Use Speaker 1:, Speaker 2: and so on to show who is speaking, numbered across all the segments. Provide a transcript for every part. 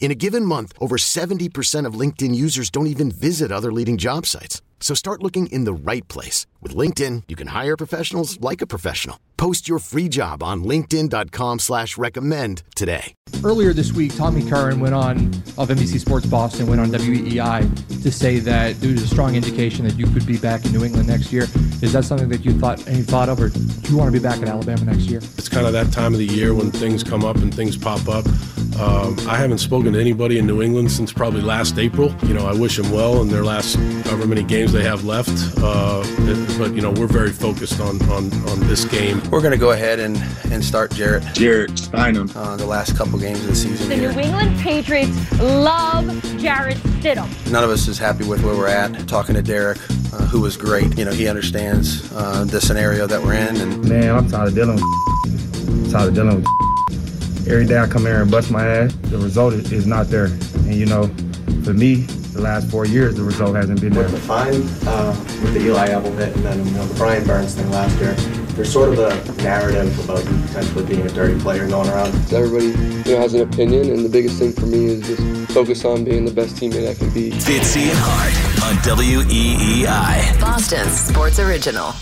Speaker 1: In a given month, over 70% of LinkedIn users don't even visit other leading job sites. So start looking in the right place. With LinkedIn, you can hire professionals like a professional. Post your free job on linkedin.com slash recommend today.
Speaker 2: Earlier this week, Tommy Curran went on, of NBC Sports Boston, went on WEEI to say that there's a strong indication that you could be back in New England next year. Is that something that you thought any thought of, or do you want to be back in Alabama next year?
Speaker 3: It's kind of that time of the year when things come up and things pop up. Um, I haven't spoken to anybody in New England since probably last April. You know, I wish them well in their last however many games they have left. Uh, but you know, we're very focused on on, on this game.
Speaker 4: We're going to go ahead and, and start Jarrett.
Speaker 5: Jarrett Stidham.
Speaker 4: Uh, the last couple games of the season.
Speaker 6: The
Speaker 4: here.
Speaker 6: New England Patriots love Jarrett Stidham.
Speaker 4: None of us is happy with where we're at. Talking to Derek, uh, who was great. You know, he understands uh, the scenario that we're in. And
Speaker 7: man, I'm tired of dealing with. I'm tired of dealing with. Every day I come here and bust my ass, the result is not there. And you know, for me, the last four years, the result hasn't been there.
Speaker 8: With the fine, uh, with the Eli Apple hit, and then you know, the Brian Burns thing last year, there's sort of a narrative about you potentially being a dirty player going around.
Speaker 9: Everybody you know, has an opinion, and the biggest thing for me is just focus on being the best teammate I can be.
Speaker 10: Fitzy and Hart on WEEI.
Speaker 11: Boston's Sports Original.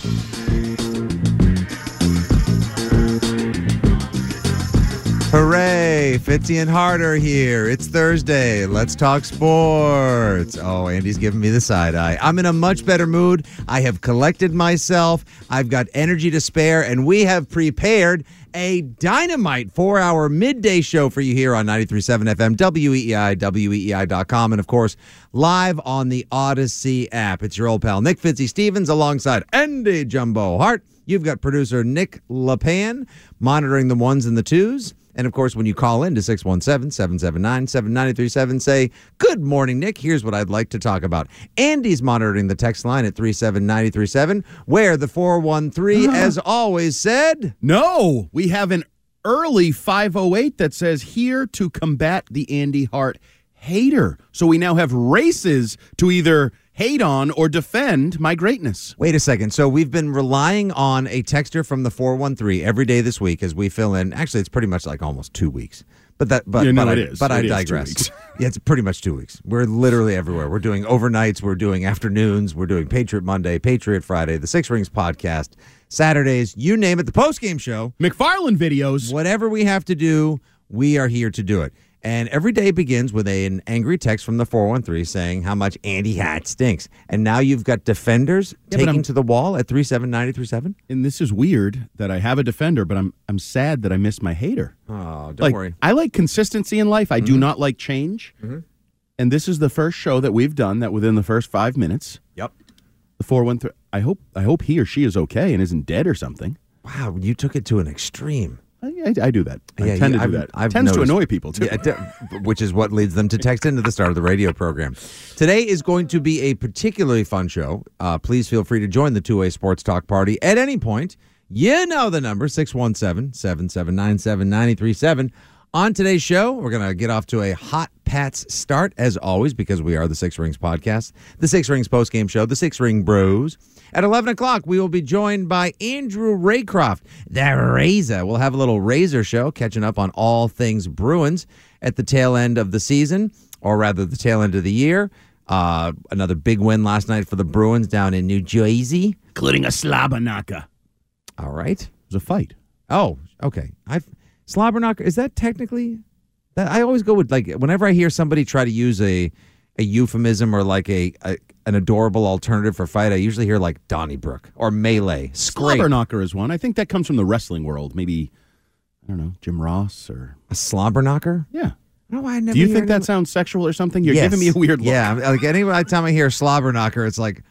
Speaker 12: Hooray! Fitzy and Harder here. It's Thursday. Let's talk sports. Oh, Andy's giving me the side eye. I'm in a much better mood. I have collected myself. I've got energy to spare, and we have prepared a dynamite four hour midday show for you here on 93.7 FM, WEEI, WEEI.com, and of course, live on the Audacy app. It's your old pal, Nick Fitzy Stevens, alongside Andy Jumbo Hart. You've got producer Nick LaPan monitoring the ones and the twos. And of course, when you call in to 617 779 7937, say, Good morning, Nick. Here's what I'd like to talk about. Andy's monitoring the text line at 37937, where the 413, as always, said,
Speaker 13: No, we have an early 508 that says, Here to combat the Andy Hart hater. So we now have races to either hate on or defend my greatness.
Speaker 12: Wait a second. So we've been relying on a texter from the 413 every day this week as we fill in. Actually, it's pretty much like almost two weeks. But that, but,
Speaker 13: You know
Speaker 12: but
Speaker 13: it
Speaker 12: I,
Speaker 13: is.
Speaker 12: But I
Speaker 13: It is
Speaker 12: digress. yeah, it's pretty much two weeks. We're literally everywhere. We're doing overnights. We're doing afternoons. We're doing Patriot Monday, Patriot Friday, the Six Rings podcast, Saturdays. You name it. The post game show.
Speaker 13: McFarland videos.
Speaker 12: Whatever we have to do, we are here to do it. And every day begins with a, an angry text from the 413 saying how much Andy Hart stinks. And now you've got defenders
Speaker 13: but
Speaker 12: taking
Speaker 13: I'm-
Speaker 12: to the wall at 37937.
Speaker 13: And this is weird that I have a defender, but I'm I'm sad that I missed my hater.
Speaker 12: Oh, don't
Speaker 13: like,
Speaker 12: worry.
Speaker 13: I like consistency in life. I do
Speaker 12: Mhm.
Speaker 13: not like change.
Speaker 12: Mhm.
Speaker 13: And this is the first show that we've done that within the first five minutes.
Speaker 12: Yep.
Speaker 13: The four one three. I hope I hope he or she is okay and isn't dead or something.
Speaker 12: Wow, you took it to an extreme.
Speaker 13: I, I, do that. I
Speaker 12: Yeah,
Speaker 13: tend
Speaker 12: you-
Speaker 13: to do
Speaker 12: I've-
Speaker 13: that.
Speaker 12: I've
Speaker 13: Tends
Speaker 12: noticed.
Speaker 13: to annoy people too.
Speaker 12: Yeah, which is what leads them to text into the start of the radio program. Today is going to be a particularly fun show. Uh, please feel free to join the two way sports talk party at any point. You know the number 617 779 7937. On today's show, we're going to get off to a hot Pats start, as always, because we are the Six Rings podcast, the Six Rings postgame show, the Six Ring Bros. At 11 o'clock, we will be joined by Andrew Raycroft, the Razor. We'll have a little Razor show, catching up on all things Bruins at the tail end of the season, or rather, the tail end of the year. Uh, another big win last night for the Bruins down in New Jersey.
Speaker 13: Including a Slobberknocker.
Speaker 12: All right.
Speaker 13: It was a fight.
Speaker 12: Oh, okay. I've Slobberknocker. Is that technically that? I always go with like whenever I hear somebody try to use a a euphemism or like a, a an adorable alternative for fight, I usually hear like Donnybrook or melee. Scrape.
Speaker 13: Slobber knocker is one. I think that comes from the wrestling world. Maybe I don't know Jim Ross or
Speaker 12: A slobberknocker.
Speaker 13: yeah.
Speaker 12: No, I never
Speaker 13: Do you think that sounds sexual or something? You're
Speaker 12: Yes.
Speaker 13: giving me a weird look.
Speaker 12: Yeah, like any time I hear slobberknocker, it's like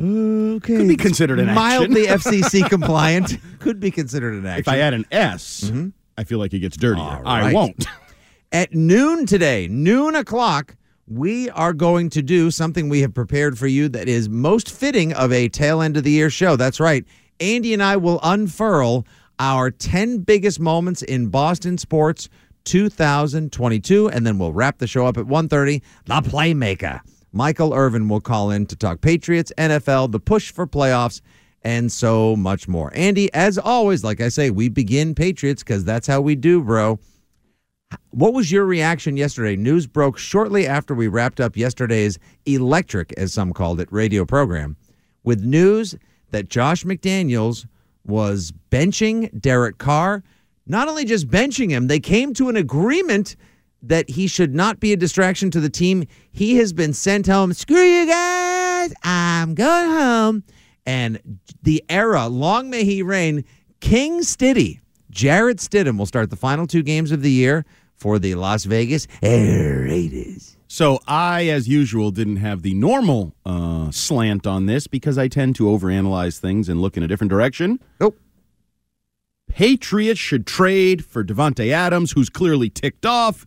Speaker 12: okay,
Speaker 13: Could be considered an action.
Speaker 12: mildly FCC compliant. Could be considered an action.
Speaker 13: If I add an S, mm-hmm. I feel like it gets dirtier.
Speaker 12: All
Speaker 13: I won't.
Speaker 12: At noon today, noon o'clock, we are going to do something we have prepared for you that is most fitting of a tail end of the year show. That's right. Andy and I will unfurl our 10 biggest moments in Boston sports 2022 and then we'll wrap the show up at 1:30. The playmaker. Michael Irvin will call in to talk Patriots, NFL, the push for playoffs and so much more. Andy, as always, like I say, we begin Patriots cuz that's how we do, bro. What was your reaction yesterday? News broke shortly after we wrapped up yesterday's electric, as some called it, radio program, with news that Josh McDaniels was benching Derek Carr. Not only just benching him, they came to an agreement that he should not be a distraction to the team. He has been sent home. Screw you guys. I'm going home. And the era, long may he reign, King Stiddy, Jarrett Stidham will start the final two games of the year for the Las Vegas Raiders.
Speaker 13: So I, as usual, didn't have the normal uh, slant on this because I tend to overanalyze things and look in a different direction.
Speaker 12: Nope.
Speaker 13: Patriots should trade for Davante Adams, who's clearly ticked off.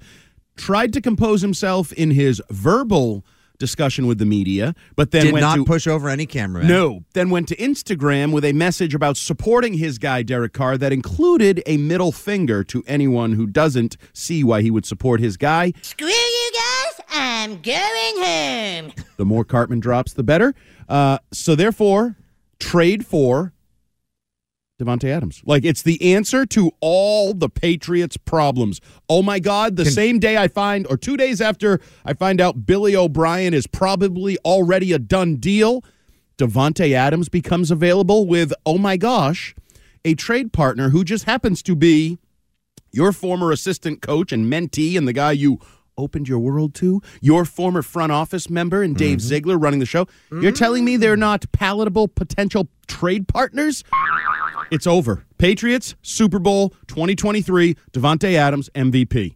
Speaker 13: Tried to compose himself in his verbal discussion with the media, but then
Speaker 12: Did
Speaker 13: went
Speaker 12: not
Speaker 13: to
Speaker 12: push over any cameraman.
Speaker 13: no, then went to Instagram with a message about supporting his guy Derek Carr that included a middle finger to anyone who doesn't see why he would support his guy.
Speaker 5: Screw you guys, I'm going home.
Speaker 13: The more Cartman drops, the better. Uh, so therefore, trade for Davante Adams. Like it's the answer to all the Patriots' problems. Oh my God! The same day I find, or two days after I find out Billy O'Brien is probably already a done deal, Davante Adams becomes available with oh my gosh, a trade partner who just happens to be your former assistant coach and mentee and the guy you opened your world to, your former front office member and Dave mm-hmm. Ziegler running the show. You're telling me they're not palatable potential trade partners? It's over. Patriots, Super Bowl 2023, Davante Adams, MVP.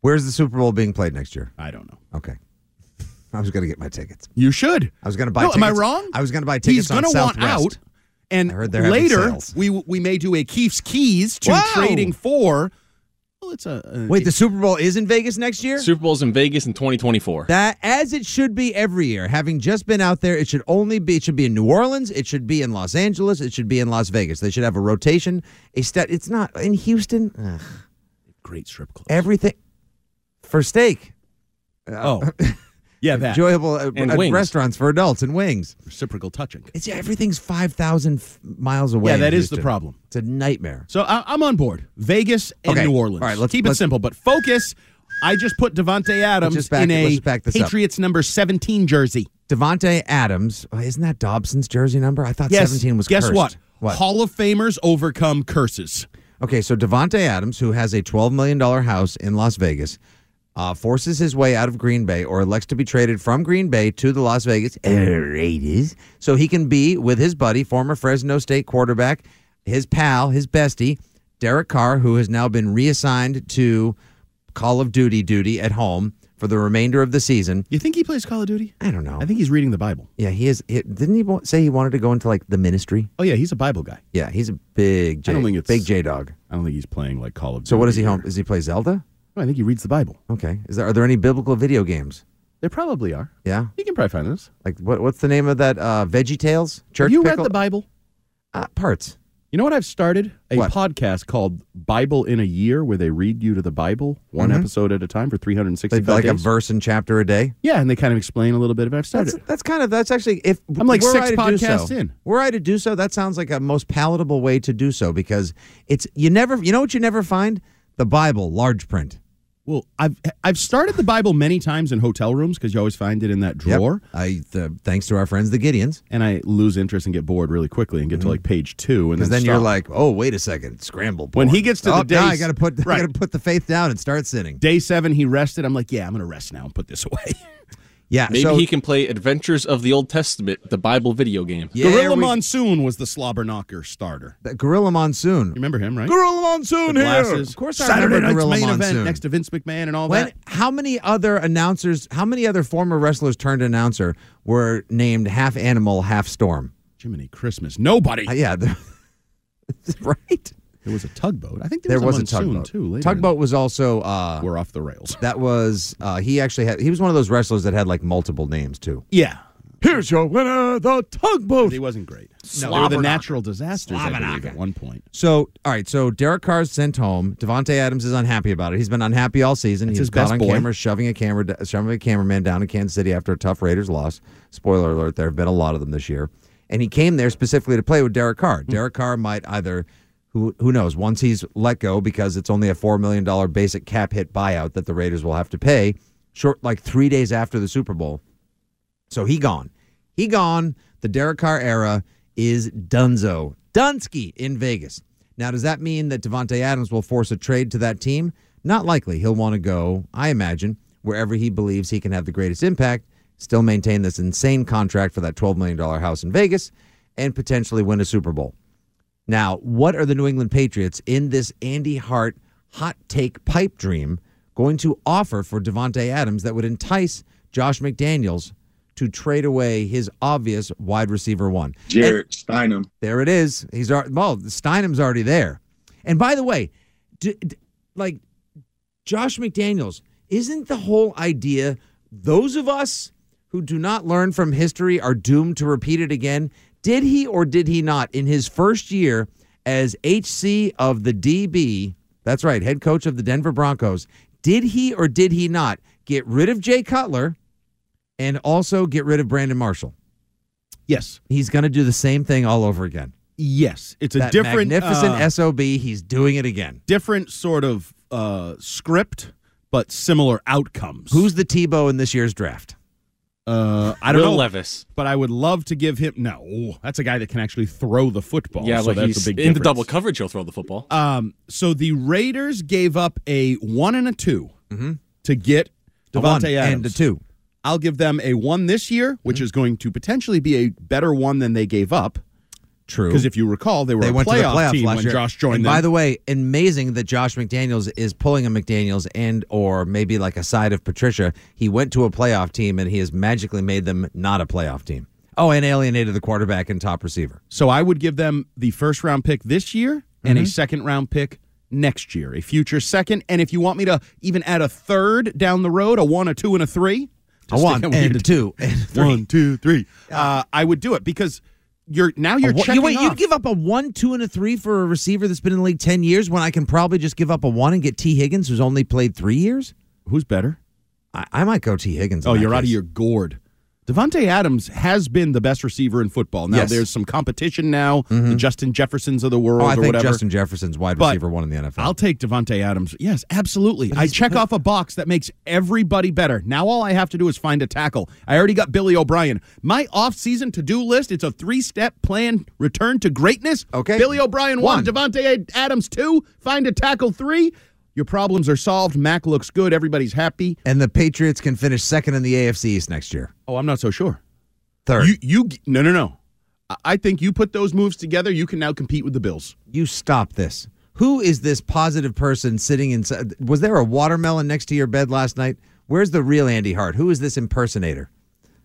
Speaker 12: Where's the Super Bowl being played next year?
Speaker 13: I don't know.
Speaker 12: Okay. I was going to get my tickets.
Speaker 13: You should.
Speaker 12: I was going to buy
Speaker 13: No,
Speaker 12: tickets.
Speaker 13: am I wrong?
Speaker 12: I was going to buy tickets
Speaker 13: He's going to want out. And
Speaker 12: I heard
Speaker 13: later, we we may do a Keefe's Keys to
Speaker 12: Wow.
Speaker 13: trading for. Well, it's a, a
Speaker 12: Wait, the Super Bowl is in Vegas next year?
Speaker 14: Super Bowl's in Vegas in 2024.
Speaker 12: That as it should be every year. Having just been out there, it should only be. It should be in New Orleans. It should be in Los Angeles. It should be in Las Vegas. They should have a rotation. A stat. It's not in Houston. Ugh.
Speaker 13: great strip club.
Speaker 12: Everything for steak.
Speaker 13: Oh, uh, yeah, that
Speaker 12: enjoyable uh,
Speaker 14: And
Speaker 12: uh,
Speaker 14: wings.
Speaker 12: restaurants for adults and wings.
Speaker 13: reciprocal touching.
Speaker 12: It's yeah, everything's five thousand miles away.
Speaker 13: Yeah, that is the problem.
Speaker 12: It's a nightmare.
Speaker 13: So I, I'm on board. Vegas and
Speaker 12: Okay.
Speaker 13: New Orleans.
Speaker 12: All right, let's-
Speaker 13: keep it
Speaker 12: let's-
Speaker 13: simple, but focus. I just put Davante Adams
Speaker 12: just back
Speaker 13: in
Speaker 12: let's
Speaker 13: a
Speaker 12: back this up.
Speaker 13: Patriots number 17 jersey.
Speaker 12: Davante Adams. oh, isn't that Dobson's jersey number? I thought
Speaker 13: Yes.
Speaker 12: seventeen was.
Speaker 13: Guess
Speaker 12: cursed.
Speaker 13: what?
Speaker 12: What?
Speaker 13: Hall of Famers overcome curses.
Speaker 12: Okay, so Davante Adams, who has a $12 million house in Las Vegas, uh, forces his way out of Green Bay or elects to be traded from Green Bay to the Las Vegas Raiders so he can be with his buddy, former Fresno State quarterback, his pal, his bestie, Derek Carr, who has now been reassigned to Call of Duty duty at home for the remainder of the season.
Speaker 13: You think he plays Call of Duty?
Speaker 12: I don't know.
Speaker 13: I think he's reading the Bible.
Speaker 12: Yeah, he is. He, didn't he say he wanted to go into like the ministry?
Speaker 13: Oh yeah, he's a Bible guy.
Speaker 12: Yeah, he's a big J,
Speaker 13: I don't think it's-
Speaker 12: big J dog.
Speaker 13: I don't think he's playing like Call of Duty.
Speaker 12: So what is he home? Does he play Zelda?
Speaker 13: No, I think he reads the Bible.
Speaker 12: Okay. Is there are there any biblical video games?
Speaker 13: There probably are.
Speaker 12: Yeah.
Speaker 13: You can probably find those.
Speaker 12: Like what? What's the name of that? Uh, Veggie Tales Church.
Speaker 13: Have you
Speaker 12: Pickle?
Speaker 13: read the Bible?
Speaker 12: uh, parts?
Speaker 13: You know what I've started? A
Speaker 12: What?
Speaker 13: podcast called Bible in a Year where they read you to the Bible one
Speaker 12: Mhm.
Speaker 13: episode at a time for 365
Speaker 12: Like, like a
Speaker 13: days.
Speaker 12: verse and chapter a day.
Speaker 13: yeah, and they kind of explain a little bit about I've started.
Speaker 12: That's that's kind of that's actually if
Speaker 13: I'm like
Speaker 12: were
Speaker 13: six
Speaker 12: I to do
Speaker 13: podcasts
Speaker 12: so,
Speaker 13: in.
Speaker 12: Were I to do so, that sounds like a most palatable way to do so because it's you never you know what you never find the Bible large print.
Speaker 13: Well, I've I've started the Bible many times in hotel rooms because you always find it in that
Speaker 12: Yep.
Speaker 13: drawer,
Speaker 12: I the, thanks to our friends the Gideons.
Speaker 13: and I lose interest and get bored really quickly and get to mm-hmm. like page two, and then,
Speaker 12: then you're like, oh wait a second, scramble.
Speaker 13: When he gets to
Speaker 12: oh,
Speaker 13: the
Speaker 12: now I got to put I
Speaker 13: right.
Speaker 12: got to put the faith down and start sinning.
Speaker 13: day seven, he rested. I'm like, yeah, I'm gonna rest now and put this away.
Speaker 12: Yeah,
Speaker 14: Maybe
Speaker 12: so-
Speaker 14: he can play Adventures of the Old Testament, the Bible video game.
Speaker 12: Yeah,
Speaker 13: Gorilla
Speaker 12: we-
Speaker 13: Monsoon was the slobber knocker starter.
Speaker 12: The Gorilla Monsoon.
Speaker 13: You remember him, right?
Speaker 12: Gorilla Monsoon
Speaker 13: The
Speaker 12: here.
Speaker 13: glasses.
Speaker 12: Of course, I
Speaker 13: Saturday
Speaker 12: remember
Speaker 13: night's
Speaker 12: Gorilla
Speaker 13: main
Speaker 12: Monsoon.
Speaker 13: event next to Vince McMahon and all
Speaker 12: When,
Speaker 13: that.
Speaker 12: how many other announcers, how many other former wrestlers turned announcer were named half animal, half storm?
Speaker 13: Jiminy Christmas. Nobody.
Speaker 12: Uh, yeah, there- right.
Speaker 13: There was a tugboat. I think there,
Speaker 12: There was a
Speaker 13: monsoon
Speaker 12: tugboat.
Speaker 13: too. Later
Speaker 12: Tugboat was also uh,
Speaker 13: We're off the rails.
Speaker 12: that was uh, he actually had he was one of those wrestlers that had like multiple names too.
Speaker 13: Yeah.
Speaker 12: Here's your winner, the tugboat.
Speaker 13: He wasn't great.
Speaker 12: No.
Speaker 13: they were the natural disasters, I believe, at one point.
Speaker 12: So, all right. So Derek Carr's sent home. Davante Adams is unhappy about it. He's been unhappy all season.
Speaker 13: That's
Speaker 12: He's
Speaker 13: his
Speaker 12: caught
Speaker 13: best
Speaker 12: on
Speaker 13: boy.
Speaker 12: camera shoving a camera, shoving a cameraman down in Kansas City after a tough Raiders loss. Spoiler alert: there have been a lot of them this year. And he came there specifically to play with Derek Carr.
Speaker 13: Hmm.
Speaker 12: Derek Carr might either, who who knows, once he's let go because it's only a four million dollar basic cap hit buyout that the Raiders will have to pay, short like three days after the Super Bowl. So he gone. He gone. The Derek Carr era is Dunzo. Dunsky in Vegas. Now, does that mean that Davante Adams will force a trade to that team? Not likely. He'll want to go, I imagine, wherever he believes he can have the greatest impact, still maintain this insane contract for that $12 million house in Vegas, and potentially win a Super Bowl. Now, what are the New England Patriots in this Andy Hart hot take pipe dream going to offer for Davante Adams that would entice Josh McDaniels to trade away his obvious wide receiver one?
Speaker 15: Jarrett Stidham.
Speaker 12: There it is. He's well, Stidham's already there. And by the way, d- d- like Josh McDaniels, isn't the whole idea those of us who do not learn from history are doomed to repeat it again? Did he or did he not in his first year as HC of the DB? That's right, head coach of the Denver Broncos. Did he or did he not get rid of Jay Cutler and also get rid of Brandon Marshall?
Speaker 13: Yes.
Speaker 12: He's going to do the same thing all over again.
Speaker 13: Yes. It's a
Speaker 12: That
Speaker 13: different
Speaker 12: magnificent
Speaker 13: uh,
Speaker 12: SOB. He's doing it again.
Speaker 13: different sort of uh, script, but similar outcomes.
Speaker 12: Who's the Tebow in this year's draft?
Speaker 13: Uh, I don't
Speaker 14: Will
Speaker 13: know,
Speaker 14: Levis.
Speaker 13: but I would love to give him. No, that's a guy that can actually throw the football.
Speaker 14: Yeah,
Speaker 13: so
Speaker 14: but
Speaker 13: that's
Speaker 14: he's
Speaker 13: a big
Speaker 14: in the double coverage. He'll throw the football.
Speaker 13: Um, so the Raiders gave up a one and a 2 to get
Speaker 12: A one
Speaker 13: Davante Adams.
Speaker 12: and a two.
Speaker 13: I'll give them a one this year, which is going to potentially be a better one than they gave up.
Speaker 12: True.
Speaker 13: Because if you recall, they were
Speaker 12: they
Speaker 13: a
Speaker 12: went
Speaker 13: playoff
Speaker 12: to the playoffs
Speaker 13: team
Speaker 12: last
Speaker 13: when
Speaker 12: year.
Speaker 13: Josh joined
Speaker 12: and
Speaker 13: them.
Speaker 12: by the way, amazing that Josh McDaniels is pulling a McDaniels and or maybe like a side of Patricia. He went to a playoff team and he has magically made them not a playoff team. Oh, and alienated the quarterback and top receiver.
Speaker 13: So I would give them the first round pick this year and
Speaker 12: Mm-hmm.
Speaker 13: a second round pick next year, a future second. And if you want me to even add a third down the road, a one, a two, and a three,
Speaker 12: A one and a two and three.
Speaker 13: One, two, three. Uh, I would do it because you're now you're
Speaker 12: A
Speaker 13: checking
Speaker 12: you, wait,
Speaker 13: off.
Speaker 12: you'd give up a one, two, and a three for a receiver that's been in the league ten years when I can probably just give up a one and get Tee Higgins, who's only played three years.
Speaker 13: Who's better?
Speaker 12: I, I might go Tee Higgins.
Speaker 13: Oh, you're out of your gourd. Davante Adams has been the best receiver in football. Now
Speaker 12: Yes.
Speaker 13: there's some competition now, the mm-hmm. Justin Jeffersons of the world
Speaker 12: Oh, I
Speaker 13: or
Speaker 12: think
Speaker 13: whatever.
Speaker 12: Justin Jefferson's wide
Speaker 13: But
Speaker 12: receiver one in the NFL.
Speaker 13: I'll take Davante Adams. Yes, absolutely. I check off a box that makes everybody better. Now all I have to do is find a tackle. I already got Billy O'Brien. My off-season to-do list, it's a three-step plan return to greatness.
Speaker 12: Okay.
Speaker 13: Billy O'Brien one,
Speaker 12: One.
Speaker 13: Davante Adams two, find a tackle three. Your problems are solved. Mac looks good. Everybody's happy.
Speaker 12: and the Patriots can finish second in the AFC East next year.
Speaker 13: Oh, I'm not so sure.
Speaker 12: Third.
Speaker 13: You you no no no. I- think you put those moves together, you can now compete with the Bills.
Speaker 12: you stop this. Who is this positive person sitting inside? Was there a watermelon next to your bed last night? Where's the real Andy Hart? Who is this impersonator?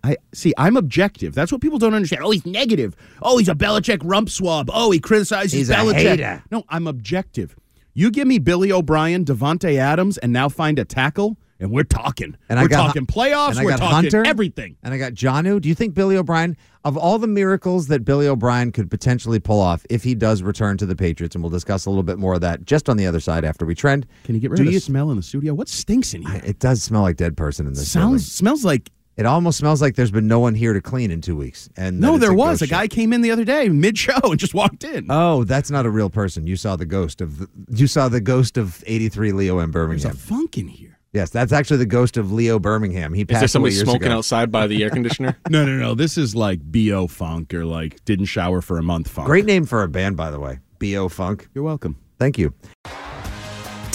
Speaker 13: I see. I'm objective. That's what people don't understand. Oh, he's negative. Oh, he's a Belichick rump swab. Oh, he criticizes
Speaker 12: He's a
Speaker 13: Belichick.
Speaker 12: hater.
Speaker 13: No, I'm objective. You give me Billy O'Brien, Davante Adams, and now find a tackle, and we're talking.
Speaker 12: And
Speaker 13: we're
Speaker 12: I got
Speaker 13: talking playoffs.
Speaker 12: and I
Speaker 13: we're
Speaker 12: got
Speaker 13: talking
Speaker 12: Hunter,
Speaker 13: everything.
Speaker 12: And I got Janu. Do you think Billy O'Brien, of all the miracles that Billy O'Brien could potentially pull off if he does return to the Patriots, and we'll discuss a little bit more of that just on the other side after we trend.
Speaker 13: Can you get rid
Speaker 12: Do
Speaker 13: of the
Speaker 12: you-
Speaker 13: smell in the studio? What stinks in here?
Speaker 12: It does smell like dead person in this.
Speaker 13: Sounds
Speaker 12: building.
Speaker 13: smells like
Speaker 12: It almost smells like there's been no one here to clean in two weeks. And
Speaker 13: no.
Speaker 12: it's
Speaker 13: There was a
Speaker 12: ship.
Speaker 13: guy came in the other day mid show and just walked in.
Speaker 12: Oh, that's not a real person. You saw the ghost of the, you saw the ghost of 83 Leo in
Speaker 13: There's a
Speaker 12: Birmingham.
Speaker 13: funk in here.
Speaker 12: Yes, that's actually the ghost of Leo Birmingham. He
Speaker 14: Is
Speaker 12: passed
Speaker 14: there somebody smoking
Speaker 12: ago.
Speaker 14: outside by the air conditioner?
Speaker 13: No, no, no. This is like bo funk or like didn't shower for a month funk.
Speaker 12: Great name for a band, by the way. Bo Funk.
Speaker 13: You're welcome.
Speaker 12: Thank you.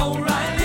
Speaker 16: O'Reilly